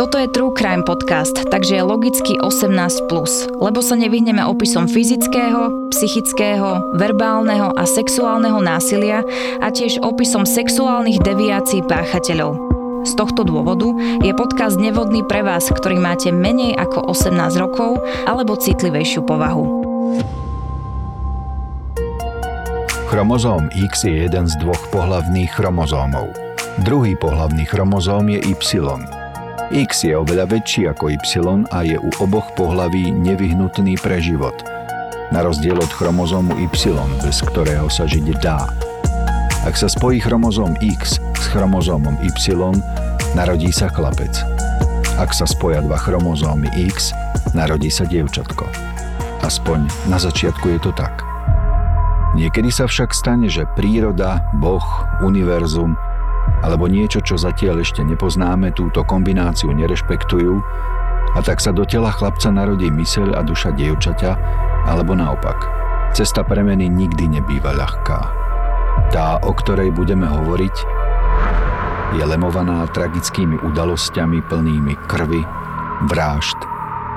Toto je True Crime podcast, takže je logicky 18+, lebo sa nevyhneme opisom fyzického, psychického, verbálneho a sexuálneho násilia a tiež opisom sexuálnych deviácií páchateľov. Z tohto dôvodu je podcast nevhodný pre vás, ktorý máte menej ako 18 rokov alebo citlivejšiu povahu. Chromozóm X je jeden z dvoch pohlavných chromozómov. Druhý pohlavný chromozóm je Y, X je oveľa väčší ako Y a je u oboch pohlaví nevyhnutný pre život. Na rozdiel od chromozómu Y, bez ktorého sa žiť dá. Ak sa spojí chromozóm X s chromozómom Y, narodí sa chlapec. Ak sa spoja dva chromozómy X, narodí sa dievčatko. Aspoň na začiatku je to tak. Niekedy sa však stane, že príroda, Boh, univerzum alebo niečo, čo zatiaľ ešte nepoznáme, túto kombináciu nerešpektujú a tak sa do tela chlapca narodí myseľ a duša dievčaťa, alebo naopak. Cesta premeny nikdy nebýva ľahká. Tá, o ktorej budeme hovoriť, je lemovaná tragickými udalosťami plnými krvi, vražd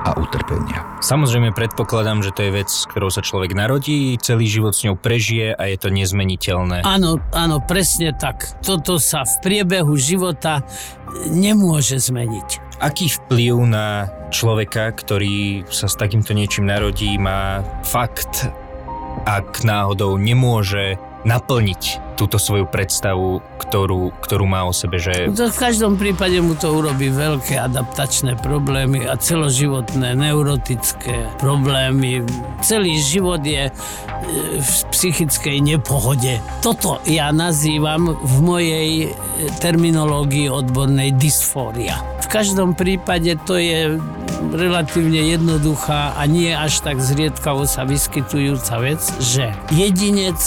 a utrpenia. Samozrejme predpokladám, že to je vec, s ktorou sa človek narodí, celý život s ňou prežije a je to nezmeniteľné. Áno, áno, presne tak. Toto sa v priebehu života nemôže zmeniť. Aký vplyv na človeka, ktorý sa s takýmto niečím narodí, má fakt, ak náhodou nemôže naplniť túto svoju predstavu, ktorú, ktorú má o sebe, že... To v každom prípade mu to urobí veľké adaptačné problémy a celoživotné neurotické problémy. Celý život je e, v psychickej nepohode. Toto ja nazývam v mojej e, terminológii odbornej dysfória. V každom prípade to je relatívne jednoduchá a nie až tak zriedkavo sa vyskytujúca vec, že jedinec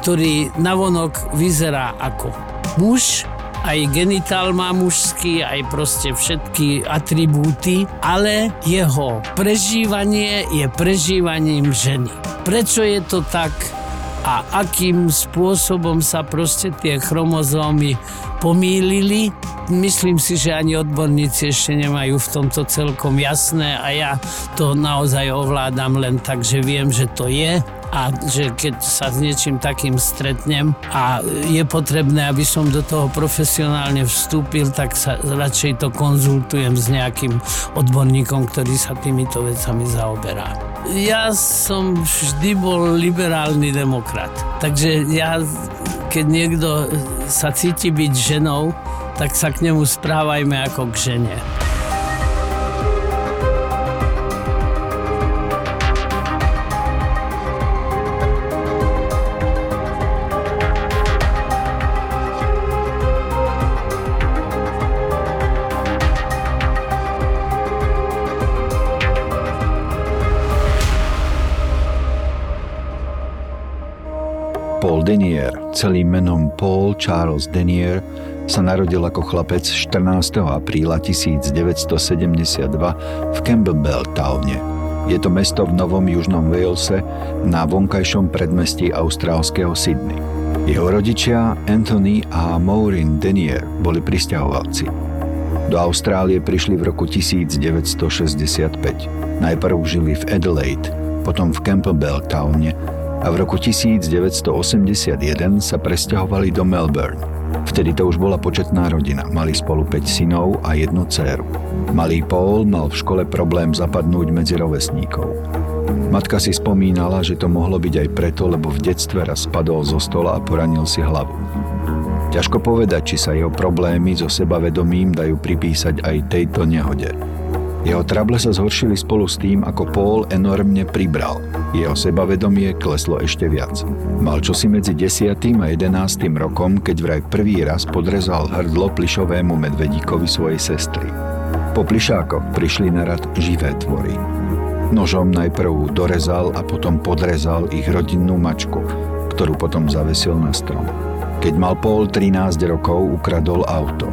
ktorý navonok vyzerá ako muž, aj genitál má mužský, aj proste všetky atribúty, ale jeho prežívanie je prežívaním ženy. Prečo je to tak a akým spôsobom sa proste tie chromozómy pomýlili, myslím si, že ani odborníci ešte nemajú v tomto celkom jasné a ja to naozaj ovládam len tak, že viem, že to je a že keď sa s niečím takým stretnem a je potrebné, aby som do toho profesionálne vstúpil, tak sa radšej to konzultujem s nejakým odborníkom, ktorý sa týmito vecami zaoberá. Ja som vždy bol liberálny demokrat. Takže ja, keď niekto sa cíti byť ženou, tak sa k nemu správajme ako k žene. Denier, celým menom Paul Charles Denier, sa narodil ako chlapec 14. apríla 1972 v Campbell Towne. Je to mesto v Novom Južnom Walese na vonkajšom predmestí austrálskeho Sydney. Jeho rodičia Anthony a Maureen Denier boli pristahovalci. Do Austrálie prišli v roku 1965. Najprv žili v Adelaide, potom v Campbell Towne a v roku 1981 sa presťahovali do Melbourne. Vtedy to už bola početná rodina, mali spolu 5 synov a jednu dceru. Malý Paul mal v škole problém zapadnúť medzi rovesníkov. Matka si spomínala, že to mohlo byť aj preto, lebo v detstve raz spadol zo stola a poranil si hlavu. Ťažko povedať, či sa jeho problémy so sebavedomím dajú pripísať aj tejto nehode. Jeho trable sa zhoršili spolu s tým, ako Paul enormne pribral. Jeho sebavedomie kleslo ešte viac. Mal čosi medzi 10. a 11. rokom, keď vraj prvý raz podrezal hrdlo plišovému medvedíkovi svojej sestry. Po plišákoch prišli na rad živé tvory. Nožom najprv dorezal a potom podrezal ich rodinnú mačku, ktorú potom zavesil na strom. Keď mal Paul 13 rokov, ukradol auto.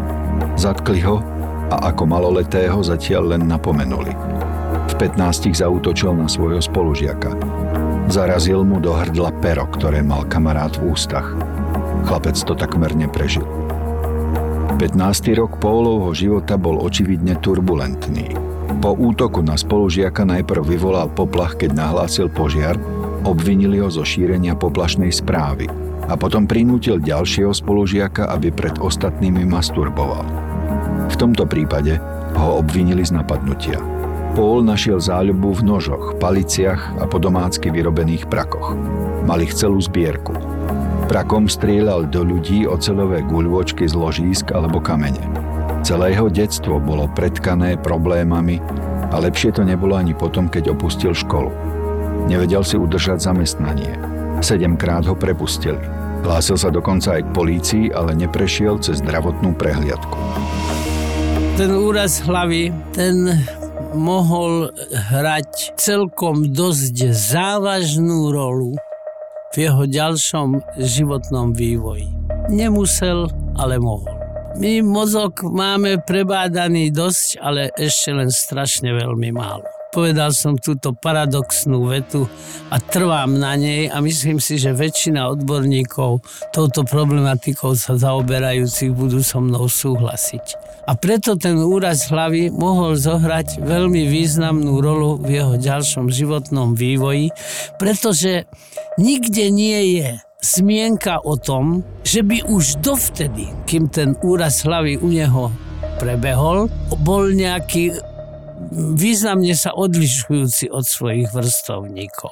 Zatkli ho a ako maloletého zatiaľ len napomenuli. V 15 zautočil na svojho spolužiaka. Zarazil mu do hrdla pero, ktoré mal kamarát v ústach. Chlapec to takmer neprežil. 15. rok Paulovho života bol očividne turbulentný. Po útoku na spolužiaka najprv vyvolal poplach, keď nahlásil požiar, obvinili ho zo šírenia poplašnej správy a potom prinútil ďalšieho spolužiaka, aby pred ostatnými masturboval. V tomto prípade ho obvinili z napadnutia. Paul našiel záľubu v nožoch, paliciach a po domácky vyrobených prakoch. Mal ich celú zbierku. Prakom strieľal do ľudí ocelové guľvočky z ložísk alebo kamene. Celé jeho detstvo bolo predkané problémami a lepšie to nebolo ani potom, keď opustil školu. Nevedel si udržať zamestnanie. Sedemkrát ho prepustili. Hlásil sa dokonca aj k polícii, ale neprešiel cez zdravotnú prehliadku. Ten úraz hlavy, ten mohol hrať celkom dosť závažnú rolu v jeho ďalšom životnom vývoji. Nemusel, ale mohol. My mozog máme prebádaný dosť, ale ešte len strašne veľmi málo. Povedal som túto paradoxnú vetu a trvám na nej a myslím si, že väčšina odborníkov touto problematikou sa zaoberajúcich budú so mnou súhlasiť. A preto ten úraz hlavy mohol zohrať veľmi významnú rolu v jeho ďalšom životnom vývoji, pretože nikde nie je zmienka o tom, že by už dovtedy, kým ten úraz hlavy u neho prebehol, bol nejaký významne sa odlišujúci od svojich vrstovníkov.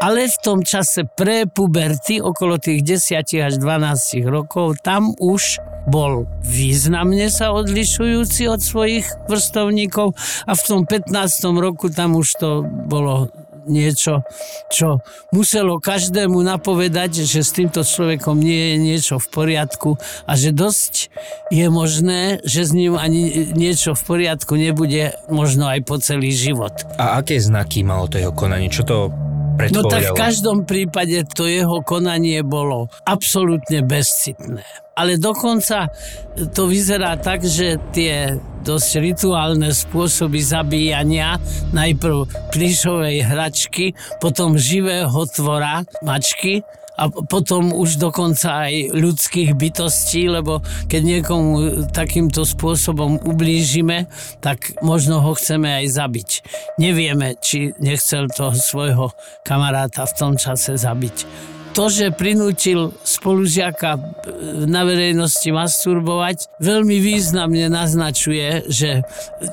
Ale v tom čase pre puberty, okolo tých 10 až 12 rokov, tam už bol významne sa odlišujúci od svojich vrstovníkov a v tom 15. roku tam už to bolo niečo, čo muselo každému napovedať, že s týmto človekom nie je niečo v poriadku a že dosť je možné, že s ním ani niečo v poriadku nebude možno aj po celý život. A aké znaky malo to jeho konanie? Čo to No tak v každom prípade to jeho konanie bolo absolútne bezcitné. Ale dokonca to vyzerá tak, že tie dosť rituálne spôsoby zabíjania, najprv plišovej hračky, potom živého tvora, mačky, a potom už dokonca aj ľudských bytostí, lebo keď niekomu takýmto spôsobom ublížime, tak možno ho chceme aj zabiť. Nevieme, či nechcel toho svojho kamaráta v tom čase zabiť to, že prinútil spolužiaka e, na verejnosti masturbovať, veľmi významne naznačuje, že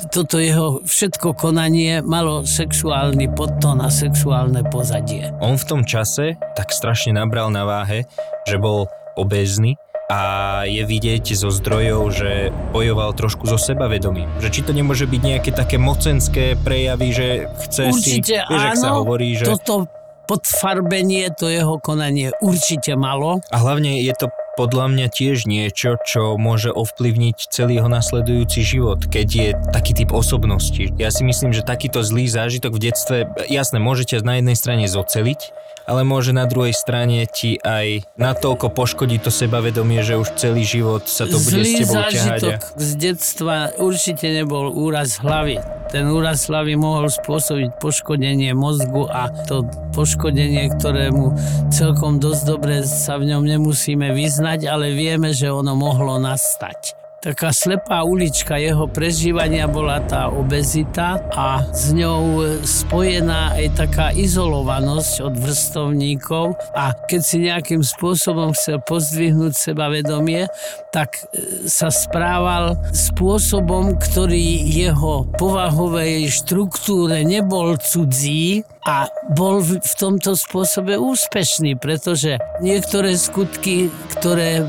toto jeho všetko konanie malo sexuálny podtón a sexuálne pozadie. On v tom čase tak strašne nabral na váhe, že bol obézny a je vidieť zo zdrojov, že bojoval trošku so sebavedomím. Že či to nemôže byť nejaké také mocenské prejavy, že chce Určite si... Vieš, áno, sa hovorí, že... toto podfarbenie to jeho konanie určite malo. A hlavne je to podľa mňa tiež niečo, čo môže ovplyvniť celý jeho nasledujúci život, keď je taký typ osobnosti. Ja si myslím, že takýto zlý zážitok v detstve, jasne, môžete na jednej strane zoceliť, ale môže na druhej strane ti aj natoľko poškodiť to sebavedomie, že už celý život sa to bude Zlý s tebou ťahať. zážitok z detstva určite nebol úraz hlavy. Ten úraz hlavy mohol spôsobiť poškodenie mozgu a to poškodenie, ktorému celkom dosť dobre sa v ňom nemusíme vyznať, ale vieme, že ono mohlo nastať taká slepá ulička jeho prežívania bola tá obezita a s ňou spojená aj taká izolovanosť od vrstovníkov. A keď si nejakým spôsobom chcel pozdvihnúť sebavedomie, tak e, sa správal spôsobom, ktorý jeho povahovej štruktúre nebol cudzí, a bol v tomto spôsobe úspešný, pretože niektoré skutky, ktoré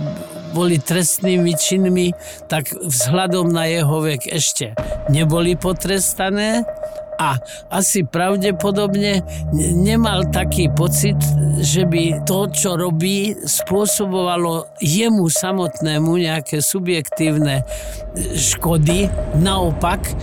boli trestnými činmi, tak vzhľadom na jeho vek ešte neboli potrestané A asi pravdepodobne nemal taký pocit, že by to, čo robí, spôsobovalo jemu samotnému nejaké subjektívne škody. Naopak,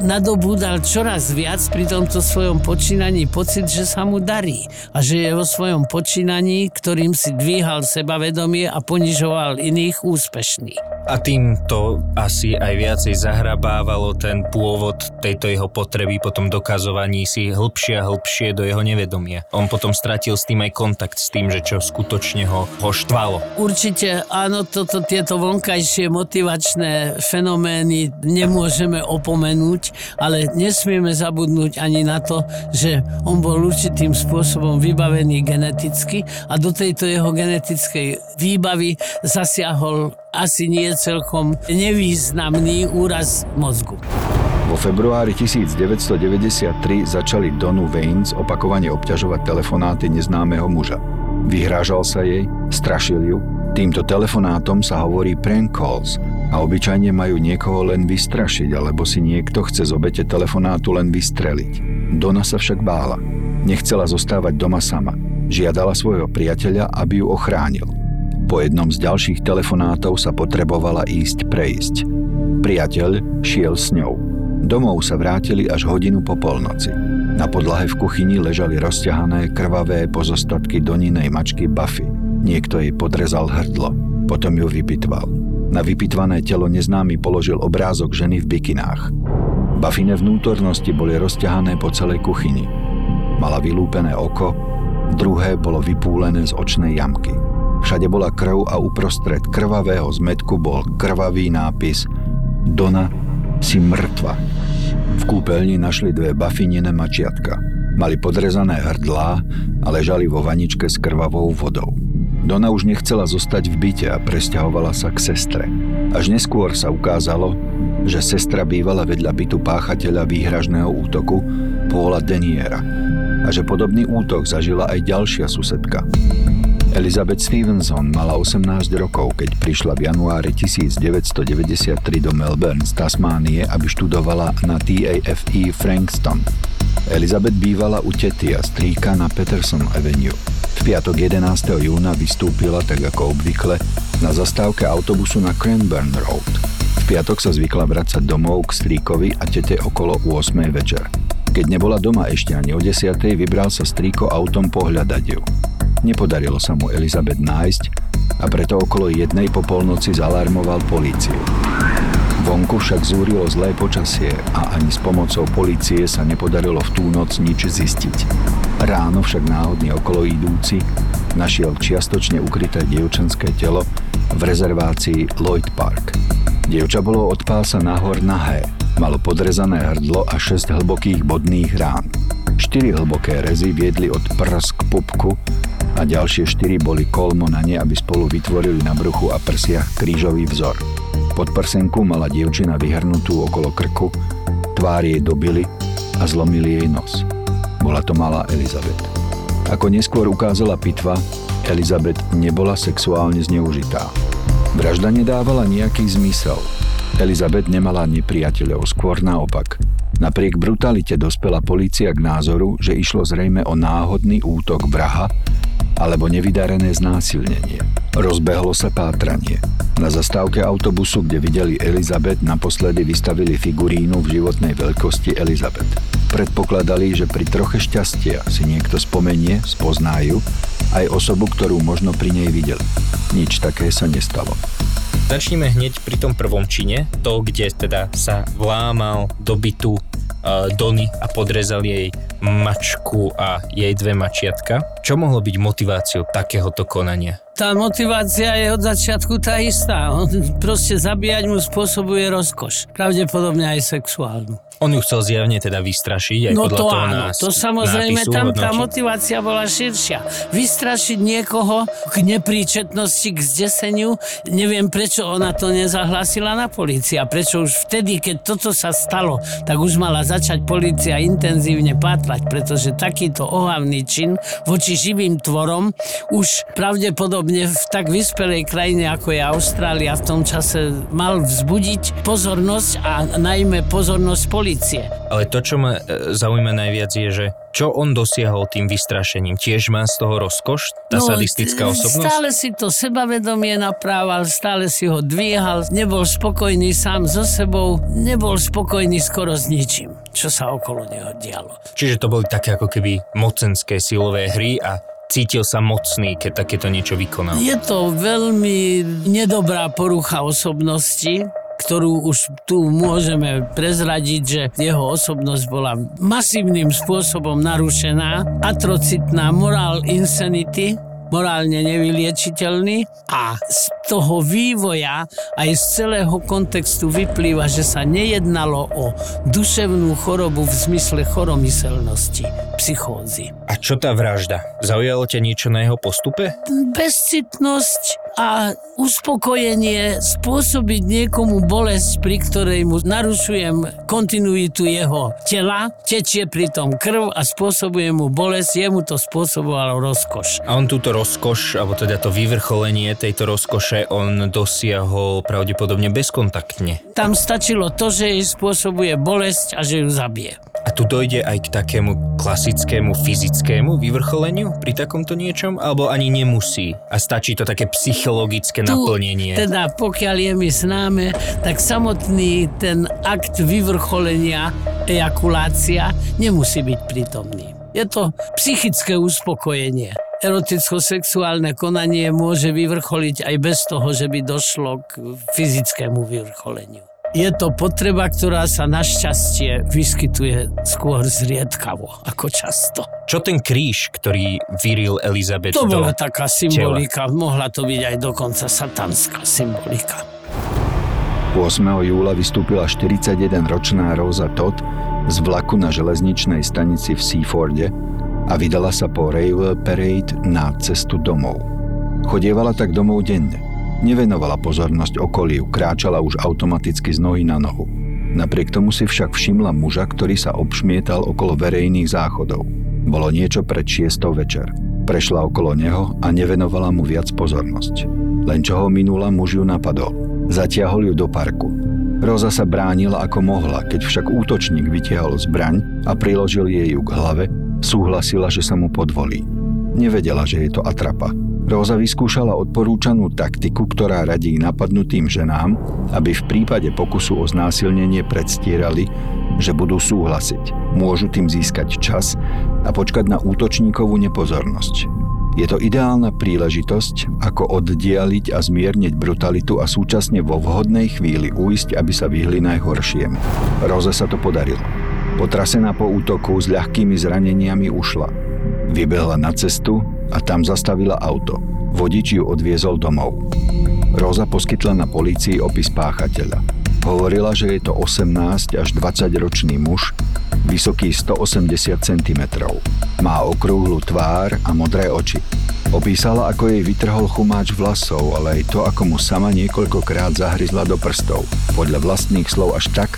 nadobúdal čoraz viac pri tomto svojom počínaní pocit, že sa mu darí a že je vo svojom počínaní, ktorým si dvíhal sebavedomie a ponižoval iných úspešný. A tým to asi aj viacej zahrabávalo ten pôvod tejto jeho potreby potom tom dokazovaní si hĺbšie a hĺbšie do jeho nevedomia. On potom stratil s tým aj kontakt s tým, že čo skutočne ho, ho štvalo. Určite áno, toto, tieto vonkajšie motivačné fenomény nemôžeme opomenúť, ale nesmieme zabudnúť ani na to, že on bol určitým spôsobom vybavený geneticky a do tejto jeho genetickej výbavy zasiahol asi nie celkom nevýznamný úraz mozgu. Februári 1993 začali Donu Vaines opakovane obťažovať telefonáty neznámeho muža. Vyhrážal sa jej, strašil ju. Týmto telefonátom sa hovorí prank calls a obyčajne majú niekoho len vystrašiť, alebo si niekto chce z obete telefonátu len vystreliť. Dona sa však bála. Nechcela zostávať doma sama. Žiadala svojho priateľa, aby ju ochránil. Po jednom z ďalších telefonátov sa potrebovala ísť prejsť. Priateľ šiel s ňou. Domov sa vrátili až hodinu po polnoci. Na podlahe v kuchyni ležali rozťahané, krvavé pozostatky doninej mačky Buffy. Niekto jej podrezal hrdlo, potom ju vypitval. Na vypitvané telo neznámy položil obrázok ženy v bikinách. Buffine vnútornosti boli rozťahané po celej kuchyni. Mala vylúpené oko, druhé bolo vypúlené z očnej jamky. Všade bola krv a uprostred krvavého zmetku bol krvavý nápis Dona si mŕtva. V kúpeľni našli dve bafinine mačiatka. Mali podrezané hrdlá a ležali vo vaničke s krvavou vodou. Dona už nechcela zostať v byte a presťahovala sa k sestre. Až neskôr sa ukázalo, že sestra bývala vedľa bytu páchateľa výhražného útoku Paula Deniera a že podobný útok zažila aj ďalšia susedka. Elizabeth Stevenson mala 18 rokov, keď prišla v januári 1993 do Melbourne z Tasmánie, aby študovala na TAFE Frankston. Elizabeth bývala u tety a strýka na Peterson Avenue. V piatok 11. júna vystúpila, tak ako obvykle, na zastávke autobusu na Cranbourne Road. V piatok sa zvykla vracať domov k strýkovi a tete okolo 8. večer. Keď nebola doma ešte ani o 10. vybral sa strýko autom pohľadať ju. Nepodarilo sa mu Elizabeth nájsť a preto okolo jednej po polnoci zalarmoval políciu. Vonku však zúrilo zlé počasie a ani s pomocou polície sa nepodarilo v tú noc nič zistiť. Ráno však náhodný okolo idúci našiel čiastočne ukryté dievčenské telo v rezervácii Lloyd Park. Dievča bolo od pása nahor nahé, malo podrezané hrdlo a 6 hlbokých bodných rán. Štyri hlboké rezy viedli od prs k pupku a ďalšie štyri boli kolmo na ne, aby spolu vytvorili na bruchu a prsiach krížový vzor. Pod prsenku mala dievčina vyhrnutú okolo krku, tvár jej dobili a zlomili jej nos. Bola to malá Elizabeth. Ako neskôr ukázala pitva, Elizabeth nebola sexuálne zneužitá. Vražda nedávala nejaký zmysel. Elizabeth nemala nepriateľov, skôr naopak. Napriek brutalite dospela polícia k názoru, že išlo zrejme o náhodný útok vraha, alebo nevydarené znásilnenie. Rozbehlo sa pátranie. Na zastávke autobusu, kde videli Elizabeth, naposledy vystavili figurínu v životnej veľkosti Elizabeth. Predpokladali, že pri troche šťastia si niekto spomenie, spoznajú aj osobu, ktorú možno pri nej videli. Nič také sa nestalo. Začneme hneď pri tom prvom čine, to, kde teda sa vlámal do bytu uh, Dony a podrezal jej mačku a jej dve mačiatka. Čo mohlo byť motiváciou takéhoto konania? Tá motivácia je od začiatku tá istá. On proste zabíjať mu spôsobuje rozkoš. Pravdepodobne aj sexuálnu. On ju chcel zjavne teda vystrašiť aj no podľa to toho áno, nás, to samozrejme nápisu tam hodnotí. tá motivácia bola širšia. Vystrašiť niekoho k nepríčetnosti, k zdeseniu, neviem prečo ona to nezahlasila na polícia, prečo už vtedy, keď toto sa stalo, tak už mala začať polícia intenzívne pátrať vyšetrať, pretože takýto ohavný čin voči živým tvorom už pravdepodobne v tak vyspelej krajine ako je Austrália v tom čase mal vzbudiť pozornosť a najmä pozornosť policie. Ale to, čo ma e, zaujíma najviac je, že čo on dosiahol tým vystrašením? Tiež má z toho rozkoš? Tá no, sadistická osobnosť? Stále si to sebavedomie naprával, stále si ho dvíhal, nebol spokojný sám so sebou, nebol spokojný skoro s ničím, čo sa okolo neho dialo. Čiže to boli také ako keby mocenské silové hry a cítil sa mocný, keď takéto niečo vykonal. Je to veľmi nedobrá porucha osobnosti, ktorú už tu môžeme prezradiť, že jeho osobnosť bola masívnym spôsobom narušená, atrocitná moral insanity, morálne nevyliečiteľný a z toho vývoja aj z celého kontextu vyplýva, že sa nejednalo o duševnú chorobu v zmysle choromyselnosti, psychózy. A čo tá vražda? Zaujalo ťa niečo na jeho postupe? Bezcitnosť a uspokojenie spôsobiť niekomu bolesť, pri ktorej mu narušujem kontinuitu jeho tela, tečie pritom krv a spôsobuje mu bolesť, jemu to spôsobovalo rozkoš. A on túto rozkoš, alebo teda to vyvrcholenie tejto rozkoše, on dosiahol pravdepodobne bezkontaktne. Tam stačilo to, že jej spôsobuje bolesť a že ju zabije. A tu dojde aj k takému klasickému fyzickému vyvrcholeniu pri takomto niečom, alebo ani nemusí a stačí to také psychologické tu, naplnenie? Teda pokiaľ je mi známe, tak samotný ten akt vyvrcholenia, ejakulácia, nemusí byť prítomný. Je to psychické uspokojenie eroticko-sexuálne konanie môže vyvrcholiť aj bez toho, že by došlo k fyzickému vyvrcholeniu. Je to potreba, ktorá sa našťastie vyskytuje skôr zriedkavo ako často. Čo ten kríž, ktorý vyril Elizabeth To bola taká symbolika, tela. mohla to byť aj dokonca satanská symbolika. 8. júla vystúpila 41-ročná Rosa Todd z vlaku na železničnej stanici v Seaforde a vydala sa po Railway Parade na cestu domov. Chodievala tak domov denne. Nevenovala pozornosť okoliu, kráčala už automaticky z nohy na nohu. Napriek tomu si však všimla muža, ktorý sa obšmietal okolo verejných záchodov. Bolo niečo pred šiestou večer. Prešla okolo neho a nevenovala mu viac pozornosť. Len čo ho minula, muž ju napadol. Zatiahol ju do parku. Roza sa bránila ako mohla, keď však útočník vytiahol zbraň a priložil jej ju k hlave, súhlasila, že sa mu podvolí. Nevedela, že je to atrapa. Róza vyskúšala odporúčanú taktiku, ktorá radí napadnutým ženám, aby v prípade pokusu o znásilnenie predstierali, že budú súhlasiť. Môžu tým získať čas a počkať na útočníkovú nepozornosť. Je to ideálna príležitosť, ako oddialiť a zmierniť brutalitu a súčasne vo vhodnej chvíli uísť, aby sa vyhli najhoršiem. Roze sa to podarilo. Potrasená po útoku s ľahkými zraneniami ušla. Vybehla na cestu a tam zastavila auto. Vodič ju odviezol domov. Roza poskytla na polícii opis páchateľa. Hovorila, že je to 18 až 20 ročný muž, vysoký 180 cm. Má okrúhlu tvár a modré oči. Opísala, ako jej vytrhol chumáč vlasov, ale aj to, ako mu sama niekoľkokrát zahryzla do prstov. Podľa vlastných slov až tak,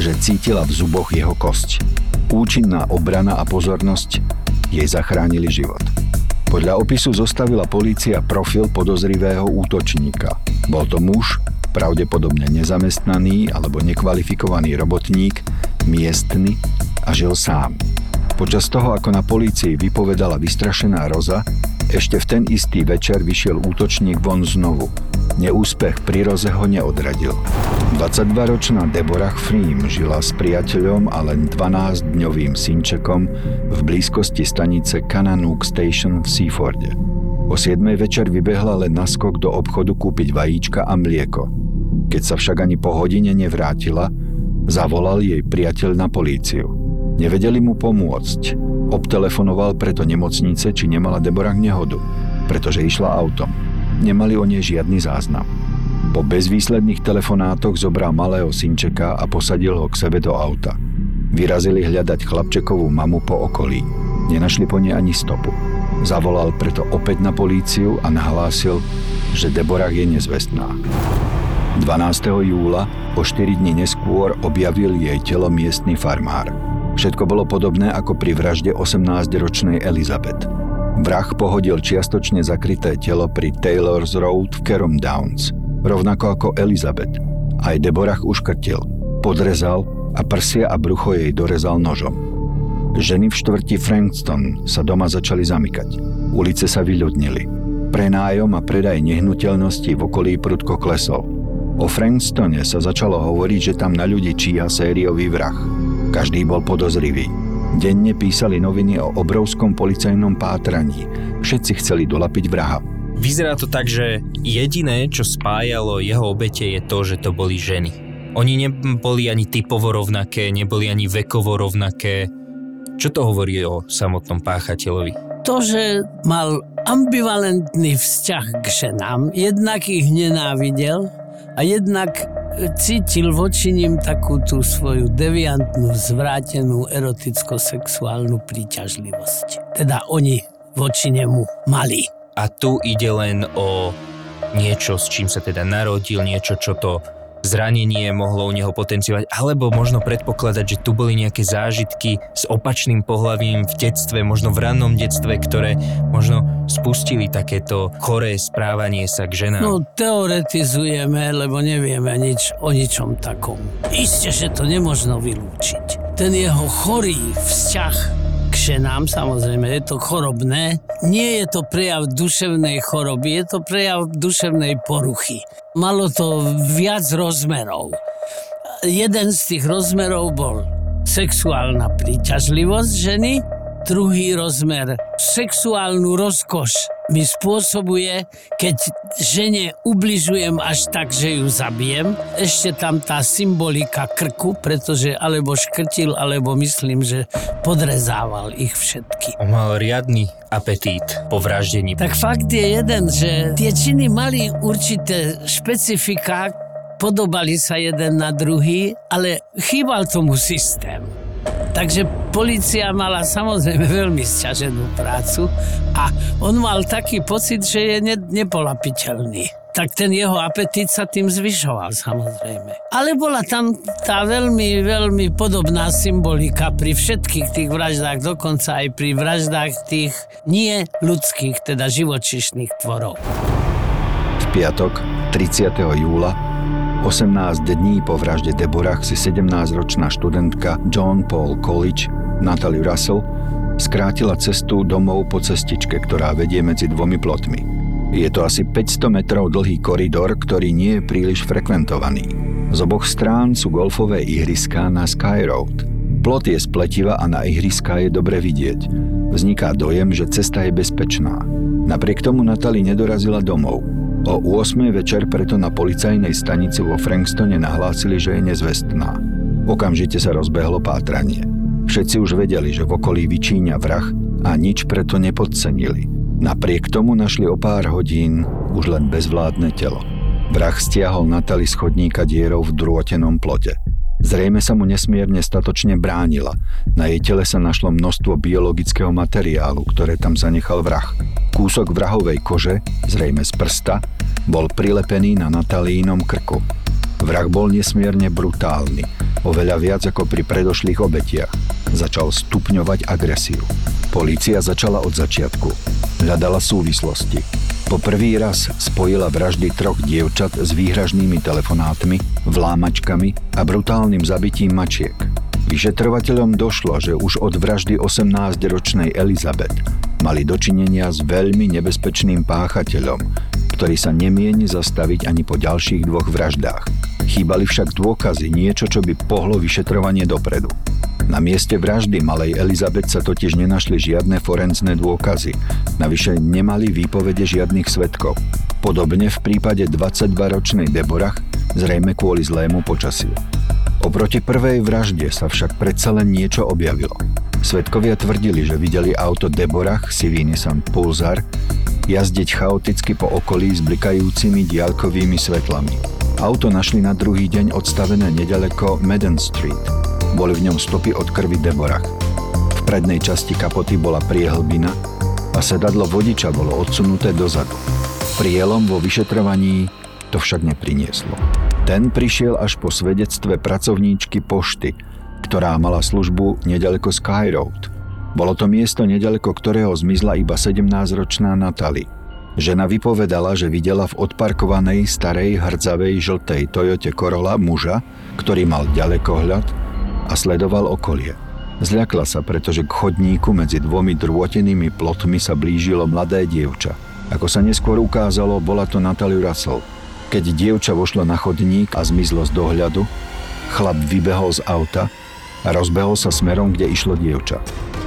že cítila v zuboch jeho kosť. Účinná obrana a pozornosť jej zachránili život. Podľa opisu zostavila polícia profil podozrivého útočníka. Bol to muž, pravdepodobne nezamestnaný alebo nekvalifikovaný robotník, miestny a žil sám. Počas toho, ako na polícii vypovedala vystrašená Roza, ešte v ten istý večer vyšiel útočník von znovu. Neúspech pri ho neodradil. 22-ročná Deborah Freem žila s priateľom a len 12-dňovým synčekom v blízkosti stanice Kananook Station v Seaforde. O 7 večer vybehla len na skok do obchodu kúpiť vajíčka a mlieko. Keď sa však ani po hodine nevrátila, zavolal jej priateľ na políciu. Nevedeli mu pomôcť, Obtelefonoval preto nemocnice, či nemala Deborah nehodu, pretože išla autom. Nemali o nej žiadny záznam. Po bezvýsledných telefonátoch zobral malého synčeka a posadil ho k sebe do auta. Vyrazili hľadať chlapčekovú mamu po okolí. Nenašli po nej ani stopu. Zavolal preto opäť na políciu a nahlásil, že Deborah je nezvestná. 12. júla, o 4 dní neskôr, objavil jej telo miestny farmár. Všetko bolo podobné ako pri vražde 18-ročnej Elizabeth. Vrah pohodil čiastočne zakryté telo pri Taylor's Road v Carom Downs, rovnako ako Elizabeth. Aj Deborah uškrtil, podrezal a prsia a brucho jej dorezal nožom. Ženy v štvrti Frankston sa doma začali zamykať. Ulice sa vyľudnili. Prenájom a predaj nehnuteľností v okolí prudko klesol. O Frankstone sa začalo hovoriť, že tam na ľudí číha sériový vrah. Každý bol podozrivý. Denne písali noviny o obrovskom policajnom pátraní. Všetci chceli dolapiť vraha. Vyzerá to tak, že jediné, čo spájalo jeho obete je to, že to boli ženy. Oni neboli ani typovo rovnaké, neboli ani vekovo rovnaké. Čo to hovorí o samotnom páchateľovi? To, že mal ambivalentný vzťah k ženám, jednak ich nenávidel a jednak cítil voči ním takú tú svoju deviantnú, zvrátenú eroticko-sexuálnu príťažlivosť. Teda oni voči nemu mali. A tu ide len o niečo, s čím sa teda narodil, niečo, čo to zranenie mohlo u neho potenciovať, alebo možno predpokladať, že tu boli nejaké zážitky s opačným pohľavím v detstve, možno v rannom detstve, ktoré možno spustili takéto choré správanie sa k ženám. No teoretizujeme, lebo nevieme nič o ničom takom. Isté, že to nemožno vylúčiť. Ten jeho chorý vzťah ženám, samozrejme, je to chorobné. Nie je to prejav duševnej choroby, je to prejav duševnej poruchy. Malo to viac rozmerov. Jeden z tých rozmerov bol sexuálna príťažlivosť ženy, druhý rozmer sexuálnu rozkoš mi spôsobuje, keď žene ubližujem až tak, že ju zabijem. Ešte tam tá symbolika krku, pretože alebo škrtil, alebo myslím, že podrezával ich všetky. On mal riadny apetít po vraždení. Tak fakt je jeden, že tie činy mali určité špecifika, podobali sa jeden na druhý, ale chýbal tomu systém. Takže policia mala samozrejme veľmi sťaženú prácu a on mal taký pocit, že je ne, nepolapiteľný tak ten jeho apetít sa tým zvyšoval samozrejme. Ale bola tam tá veľmi, veľmi podobná symbolika pri všetkých tých vraždách, dokonca aj pri vraždách tých nie ľudských, teda živočišných tvorov. V piatok, 30. júla, 18 dní po vražde Deborah si 17-ročná študentka John Paul College, Natalie Russell, skrátila cestu domov po cestičke, ktorá vedie medzi dvomi plotmi. Je to asi 500 metrov dlhý koridor, ktorý nie je príliš frekventovaný. Z oboch strán sú golfové ihriská na Sky Road. Plot je spletiva a na ihriska je dobre vidieť. Vzniká dojem, že cesta je bezpečná. Napriek tomu Natalie nedorazila domov. O 8. večer preto na policajnej stanici vo Frankstone nahlásili, že je nezvestná. Okamžite sa rozbehlo pátranie. Všetci už vedeli, že v okolí vyčíňa vrah a nič preto nepodcenili. Napriek tomu našli o pár hodín už len bezvládne telo. Vrah stiahol Natali z chodníka dierou v drôtenom plote. Zrejme sa mu nesmierne statočne bránila. Na jej tele sa našlo množstvo biologického materiálu, ktoré tam zanechal vrah. Kúsok vrahovej kože, zrejme z prsta, bol prilepený na Natalínom krku. Vrah bol nesmierne brutálny, oveľa viac ako pri predošlých obetiach. Začal stupňovať agresiu. Polícia začala od začiatku. Hľadala súvislosti. Po prvý raz spojila vraždy troch dievčat s výhražnými telefonátmi, vlámačkami a brutálnym zabitím mačiek. Vyšetrovateľom došlo, že už od vraždy 18-ročnej Elizabeth mali dočinenia s veľmi nebezpečným páchateľom, ktorý sa nemieni zastaviť ani po ďalších dvoch vraždách. Chýbali však dôkazy, niečo, čo by pohlo vyšetrovanie dopredu. Na mieste vraždy malej Elizabeth sa totiž nenašli žiadne forenzné dôkazy. Navyše nemali výpovede žiadnych svetkov. Podobne v prípade 22-ročnej Deborah, zrejme kvôli zlému počasiu. Oproti prvej vražde sa však predsa len niečo objavilo. Svetkovia tvrdili, že videli auto Deborah Sivý Nissan Pulsar jazdeť chaoticky po okolí s blikajúcimi diaľkovými svetlami. Auto našli na druhý deň odstavené nedaleko Madden Street. Boli v ňom stopy od krvi Deborah. V prednej časti kapoty bola priehlbina a sedadlo vodiča bolo odsunuté dozadu. Prielom vo vyšetrovaní to však neprinieslo. Ten prišiel až po svedectve pracovníčky pošty, ktorá mala službu nedaleko Sky Road. Bolo to miesto, nedaleko ktorého zmizla iba 17-ročná Natalie. Žena vypovedala, že videla v odparkovanej starej hrdzavej žltej Toyote Corolla muža, ktorý mal ďalekohľad a sledoval okolie. Zľakla sa, pretože k chodníku medzi dvomi drôtenými plotmi sa blížilo mladé dievča. Ako sa neskôr ukázalo, bola to Natalie Russell. Keď dievča vošlo na chodník a zmizlo z dohľadu, chlap vybehol z auta a rozbehol sa smerom, kde išlo dievča.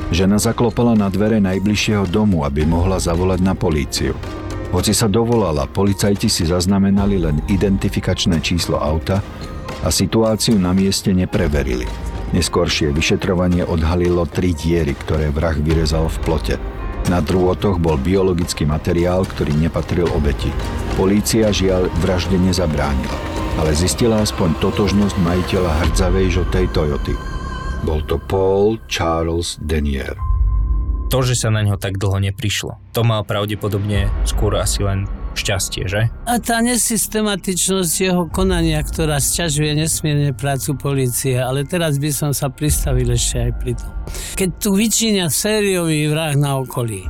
Žena zaklopala na dvere najbližšieho domu, aby mohla zavolať na políciu. Hoci sa dovolala, policajti si zaznamenali len identifikačné číslo auta a situáciu na mieste nepreverili. Neskôršie vyšetrovanie odhalilo tri diery, ktoré vrah vyrezal v plote. Na drôtoch bol biologický materiál, ktorý nepatril obeti. Polícia žiaľ vražde nezabránila, ale zistila aspoň totožnosť majiteľa hrdzavej žltej Toyoty. Bol to Paul Charles Denier. To, že sa na ňo tak dlho neprišlo, to mal pravdepodobne skôr asi len šťastie, že? A tá nesystematičnosť jeho konania, ktorá sťažuje nesmierne prácu policie, ale teraz by som sa pristavil ešte aj pri tom. Keď tu vyčíňa sériový vrah na okolí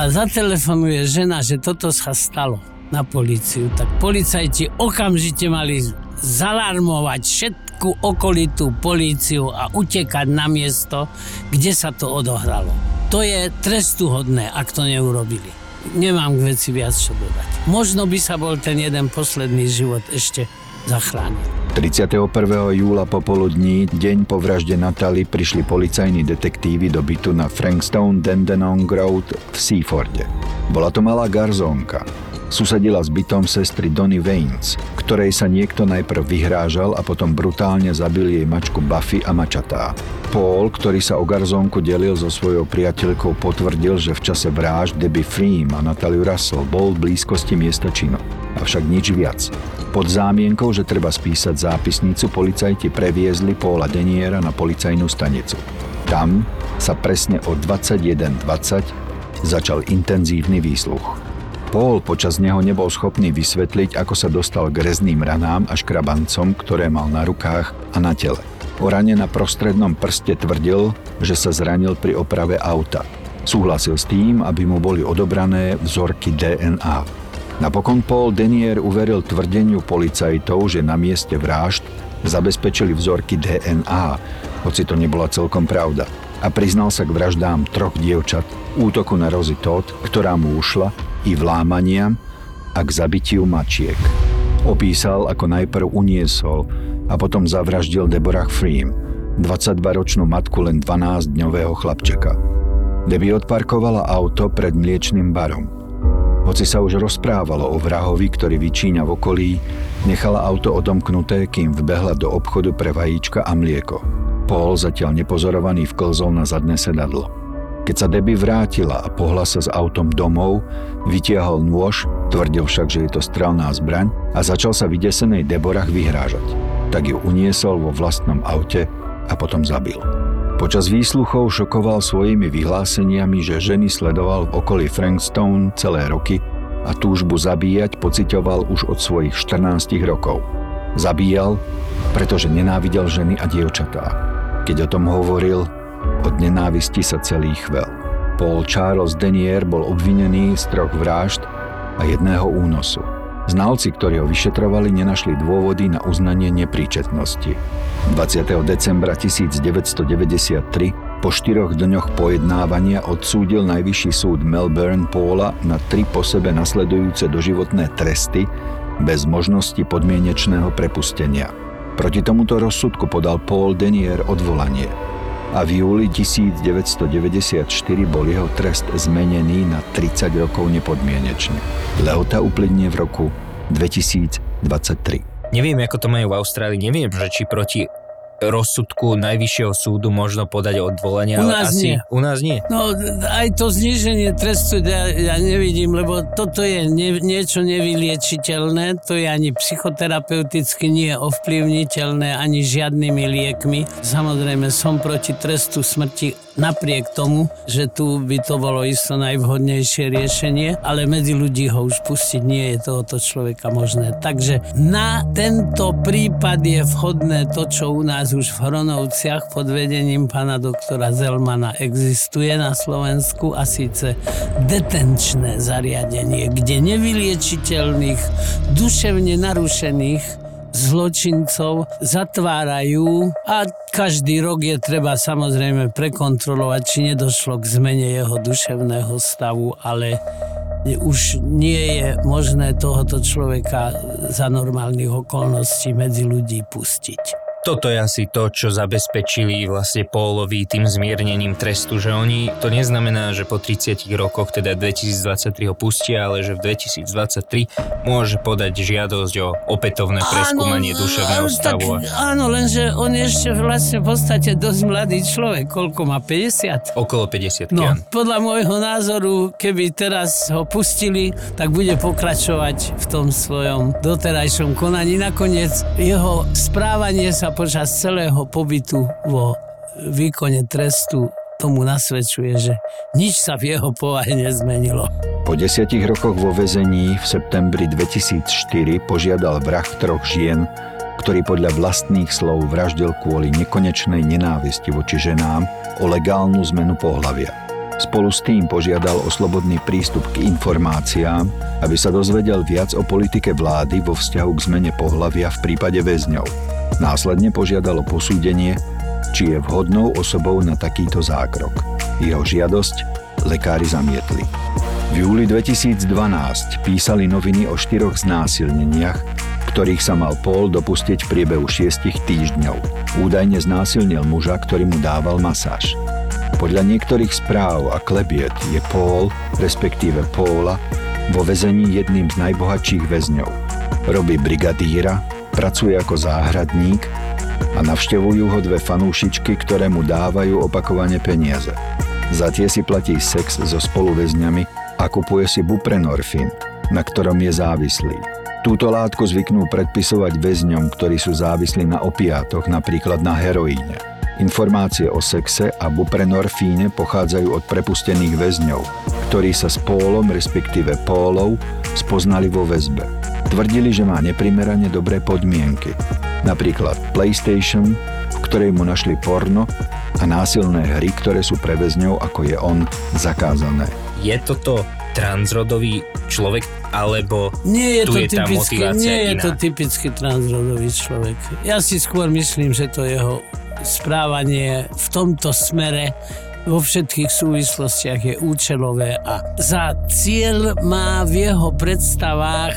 a zatelefonuje žena, že toto sa stalo na policiu, tak policajti okamžite mali zalarmovať všetku okolitú políciu a utekať na miesto, kde sa to odohralo. To je trestuhodné, ak to neurobili. Nemám k veci viac čo dodať. Možno by sa bol ten jeden posledný život ešte zachránil. 31. júla popoludní, deň po vražde Natali, prišli policajní detektívy do bytu na Frankstone Dandenong Road v Seaforde. Bola to malá garzónka. Susedila s bytom sestry Donny Vaines, ktorej sa niekto najprv vyhrážal a potom brutálne zabil jej mačku Buffy a mačatá. Paul, ktorý sa o garzónku delil so svojou priateľkou, potvrdil, že v čase vražd Debbie Freem a Natalie Russell bol v blízkosti miesta činu. Avšak nič viac. Pod zámienkou, že treba spísať zápisnicu, policajti previezli Paula Deniera na policajnú stanicu. Tam sa presne o 21.20 začal intenzívny výsluch. Paul počas neho nebol schopný vysvetliť, ako sa dostal k rezným ranám a škrabancom, ktoré mal na rukách a na tele. O rane na prostrednom prste tvrdil, že sa zranil pri oprave auta. Súhlasil s tým, aby mu boli odobrané vzorky DNA. Napokon Paul Denier uveril tvrdeniu policajtov, že na mieste vražd zabezpečili vzorky DNA, hoci to nebola celkom pravda. A priznal sa k vraždám troch dievčat, útoku na Rozy Todd, ktorá mu ušla i vlámania a k zabitiu mačiek. Opísal, ako najprv uniesol a potom zavraždil Deborah Freem, 22-ročnú matku len 12-dňového chlapčeka. Debbie odparkovala auto pred mliečným barom. Hoci sa už rozprávalo o vrahovi, ktorý vyčíňa v okolí, nechala auto odomknuté, kým vbehla do obchodu pre vajíčka a mlieko. Paul zatiaľ nepozorovaný vklzol na zadné sedadlo. Keď sa Debbie vrátila a pohla sa s autom domov, vytiahol nôž, tvrdil však, že je to strelná zbraň a začal sa vydesenej Deborah vyhrážať. Tak ju uniesol vo vlastnom aute a potom zabil. Počas výsluchov šokoval svojimi vyhláseniami, že ženy sledoval v okolí Frankstone celé roky a túžbu zabíjať pocitoval už od svojich 14 rokov. Zabíjal, pretože nenávidel ženy a dievčatá. Keď o tom hovoril, od nenávisti sa celý chvel. Paul Charles Denier bol obvinený z troch vražd a jedného únosu. Znalci, ktorí ho vyšetrovali, nenašli dôvody na uznanie nepríčetnosti. 20. decembra 1993 po štyroch dňoch pojednávania odsúdil Najvyšší súd Melbourne Paula na tri po sebe nasledujúce doživotné tresty bez možnosti podmienečného prepustenia. Proti tomuto rozsudku podal Paul Denier odvolanie a v júli 1994 bol jeho trest zmenený na 30 rokov nepodmienečne. Lehota uplynie v roku 2023. Neviem, ako to majú v Austrálii, neviem, že či proti rozsudku Najvyššieho súdu možno podať odvolanie. U nás asi, nie. U nás nie. No aj to zníženie trestu ja, ja nevidím, lebo toto je ne, niečo nevyliečiteľné, to je ani psychoterapeuticky nie ovplyvniteľné, ani žiadnymi liekmi. Samozrejme som proti trestu smrti napriek tomu, že tu by to bolo isto najvhodnejšie riešenie, ale medzi ľudí ho už pustiť nie je tohoto človeka možné. Takže na tento prípad je vhodné to, čo u nás už v Hronovciach pod vedením pána doktora Zelmana existuje na Slovensku a síce detenčné zariadenie, kde nevyliečiteľných, duševne narušených zločincov zatvárajú a každý rok je treba samozrejme prekontrolovať, či nedošlo k zmene jeho duševného stavu, ale už nie je možné tohoto človeka za normálnych okolností medzi ľudí pustiť. Toto je asi to, čo zabezpečili vlastne Pólovi tým zmiernením trestu, že oni, to neznamená, že po 30 rokoch, teda 2023 ho pustia, ale že v 2023 môže podať žiadosť o opätovné preskúmanie áno, duševného stavu. Tak, áno, lenže on ešte vlastne v podstate dosť mladý človek, koľko má, 50? Okolo 50, No, podľa môjho názoru, keby teraz ho pustili, tak bude pokračovať v tom svojom doterajšom konaní. Nakoniec jeho správanie sa počas celého pobytu vo výkone trestu tomu nasvedčuje, že nič sa v jeho povahe nezmenilo. Po desiatich rokoch vo väzení v septembri 2004 požiadal vrah troch žien, ktorý podľa vlastných slov vraždil kvôli nekonečnej nenávisti voči ženám o legálnu zmenu pohľavia. Spolu s tým požiadal o slobodný prístup k informáciám, aby sa dozvedel viac o politike vlády vo vzťahu k zmene pohľavia v prípade väzňov. Následne požiadalo posúdenie, či je vhodnou osobou na takýto zákrok. Jeho žiadosť lekári zamietli. V júli 2012 písali noviny o štyroch znásilneniach, ktorých sa mal Paul dopustiť v priebehu šiestich týždňov. Údajne znásilnil muža, ktorý mu dával masáž. Podľa niektorých správ a klebiet je Paul, respektíve Paula, vo väzení jedným z najbohatších väzňov. Robí brigadíra, pracuje ako záhradník a navštevujú ho dve fanúšičky, ktoré mu dávajú opakovane peniaze. Za tie si platí sex so spoluväzňami a kupuje si buprenorfin, na ktorom je závislý. Túto látku zvyknú predpisovať väzňom, ktorí sú závislí na opiátoch, napríklad na heroíne. Informácie o sexe a buprenorfíne pochádzajú od prepustených väzňov, ktorí sa s Pólom, respektíve Pólov, spoznali vo väzbe. Tvrdili, že má neprimerane dobré podmienky. Napríklad PlayStation, v ktorej mu našli porno a násilné hry, ktoré sú pre väzňov, ako je on, zakázané. Je toto transrodový človek, alebo nie je tu to je tá typicky, motivácia Nie je iná? to typicky transrodový človek. Ja si skôr myslím, že to jeho správanie v tomto smere vo všetkých súvislostiach je účelové a za cieľ má v jeho predstavách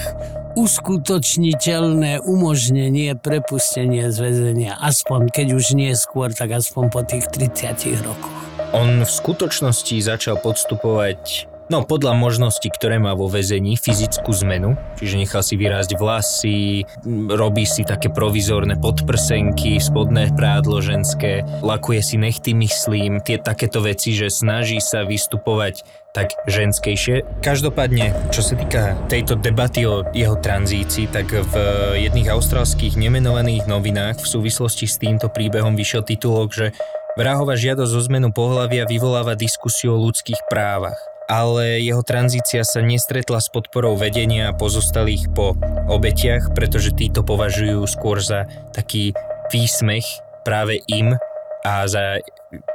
uskutočniteľné umožnenie prepustenie z väzenia. Aspoň, keď už nie skôr, tak aspoň po tých 30 rokoch. On v skutočnosti začal podstupovať No podľa možností, ktoré má vo väzení, fyzickú zmenu, čiže nechal si vyrásť vlasy, robí si také provizórne podprsenky, spodné prádlo ženské, lakuje si nechty, myslím, tie takéto veci, že snaží sa vystupovať tak ženskejšie. Každopádne, čo sa týka tejto debaty o jeho tranzícii, tak v jedných austrálskych nemenovaných novinách v súvislosti s týmto príbehom vyšiel titulok, že Vrahova žiadosť o zmenu pohľavia vyvoláva diskusiu o ľudských právach ale jeho tranzícia sa nestretla s podporou vedenia a pozostalých po obetiach, pretože títo považujú skôr za taký výsmech práve im a za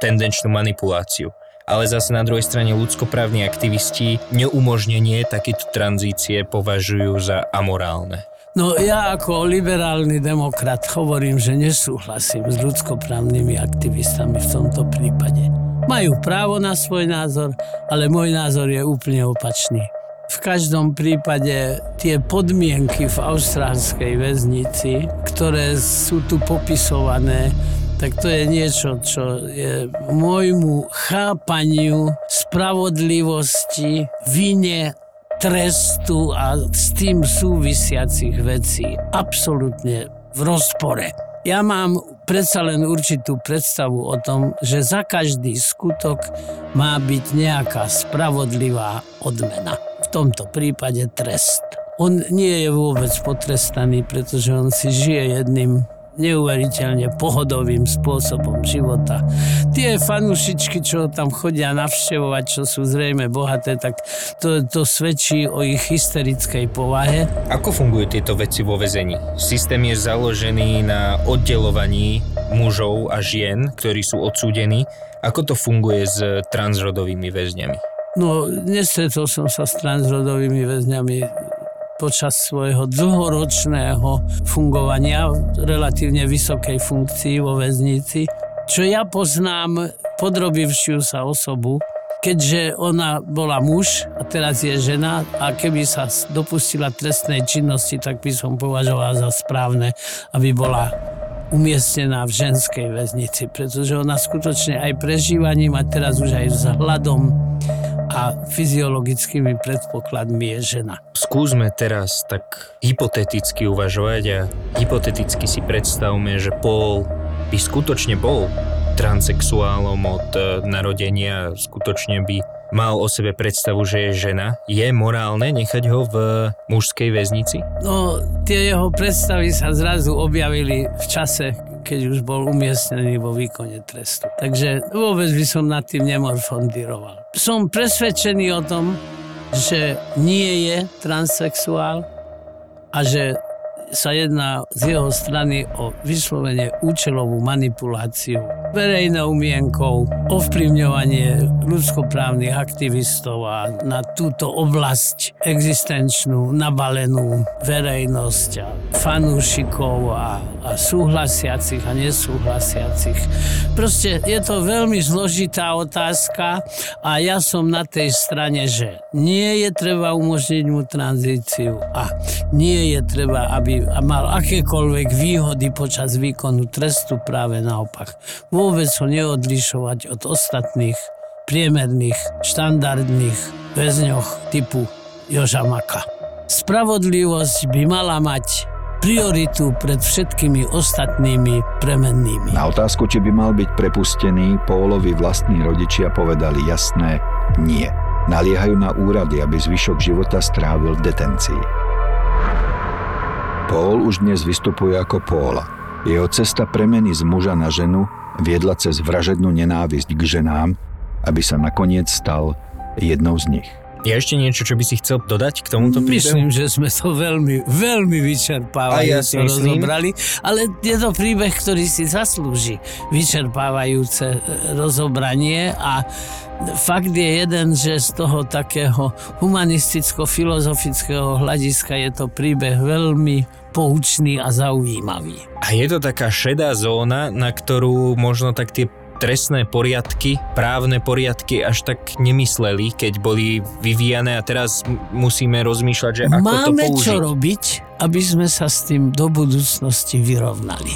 tendenčnú manipuláciu. Ale zase na druhej strane ľudskoprávni aktivisti neumožnenie takéto tranzície považujú za amorálne. No ja ako liberálny demokrat hovorím, že nesúhlasím s ľudskoprávnymi aktivistami v tomto prípade. Majú právo na svoj názor, ale môj názor je úplne opačný. V každom prípade tie podmienky v austrálskej väznici, ktoré sú tu popisované, tak to je niečo, čo je môjmu chápaniu spravodlivosti, vine, trestu a s tým súvisiacich vecí absolútne v rozpore. Ja mám predsa len určitú predstavu o tom, že za každý skutok má byť nejaká spravodlivá odmena. V tomto prípade trest. On nie je vôbec potrestaný, pretože on si žije jedným neuveriteľne pohodovým spôsobom života. Tie fanúšičky, čo tam chodia navštevovať, čo sú zrejme bohaté, tak to, to svedčí o ich hysterickej povahe. Ako fungujú tieto veci vo väzení? Systém je založený na oddelovaní mužov a žien, ktorí sú odsúdení. Ako to funguje s transrodovými väzňami? No, nestretol som sa s transrodovými väzňami počas svojho dlhoročného fungovania relatívne vysokej funkcii vo väznici. Čo ja poznám podrobivšiu sa osobu, keďže ona bola muž a teraz je žena a keby sa dopustila trestnej činnosti, tak by som považoval za správne, aby bola umiestnená v ženskej väznici, pretože ona skutočne aj prežívaním a teraz už aj vzhľadom a fyziologickými predpokladmi je žena. Skúsme teraz tak hypoteticky uvažovať a hypoteticky si predstavme, že Paul by skutočne bol transexuálom od e, narodenia, skutočne by mal o sebe predstavu, že je žena. Je morálne nechať ho v mužskej väznici? No, tie jeho predstavy sa zrazu objavili v čase, keď už bol umiestnený vo výkone trestu. Takže vôbec by som nad tým nemorfondiroval. Som presvedčený o tom, že nie je transexuál a že sa jedná z jeho strany o vyslovene účelovú manipuláciu verejnou mienkou, ovplyvňovanie ľudskoprávnych aktivistov a na túto oblasť existenčnú nabalenú verejnosť a fanúšikov a, a súhlasiacich a nesúhlasiacich. Proste je to veľmi zložitá otázka a ja som na tej strane, že nie je treba umožniť mu tranzíciu a nie je treba, aby a mal akékoľvek výhody počas výkonu trestu, práve naopak. Vôbec ho neodlišovať od ostatných priemerných, štandardných väzňoch typu Joža Maka. Spravodlivosť by mala mať prioritu pred všetkými ostatnými premennými. Na otázku, či by mal byť prepustený, Pólovi vlastní rodičia povedali jasné nie. Naliehajú na úrady, aby zvyšok života strávil v detencii. Paul už dnes vystupuje ako Póla. Jeho cesta premeny z muža na ženu viedla cez vražednú nenávisť k ženám, aby sa nakoniec stal jednou z nich. Je ešte niečo, čo by si chcel dodať k tomuto príbehu? Myslím, že sme to veľmi, veľmi vyčerpávajúce ja rozobrali, ale je to príbeh, ktorý si zaslúži vyčerpávajúce e, rozobranie a fakt je jeden, že z toho takého humanisticko-filozofického hľadiska je to príbeh veľmi poučný a zaujímavý. A je to taká šedá zóna, na ktorú možno tak tie trestné poriadky, právne poriadky až tak nemysleli, keď boli vyvíjane a teraz musíme rozmýšľať, že ako Máme to použiť. čo robiť, aby sme sa s tým do budúcnosti vyrovnali.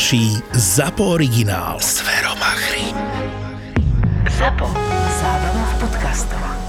ZAPO originál. Zveromachry. ZAPO. Zábrná v podcastovách.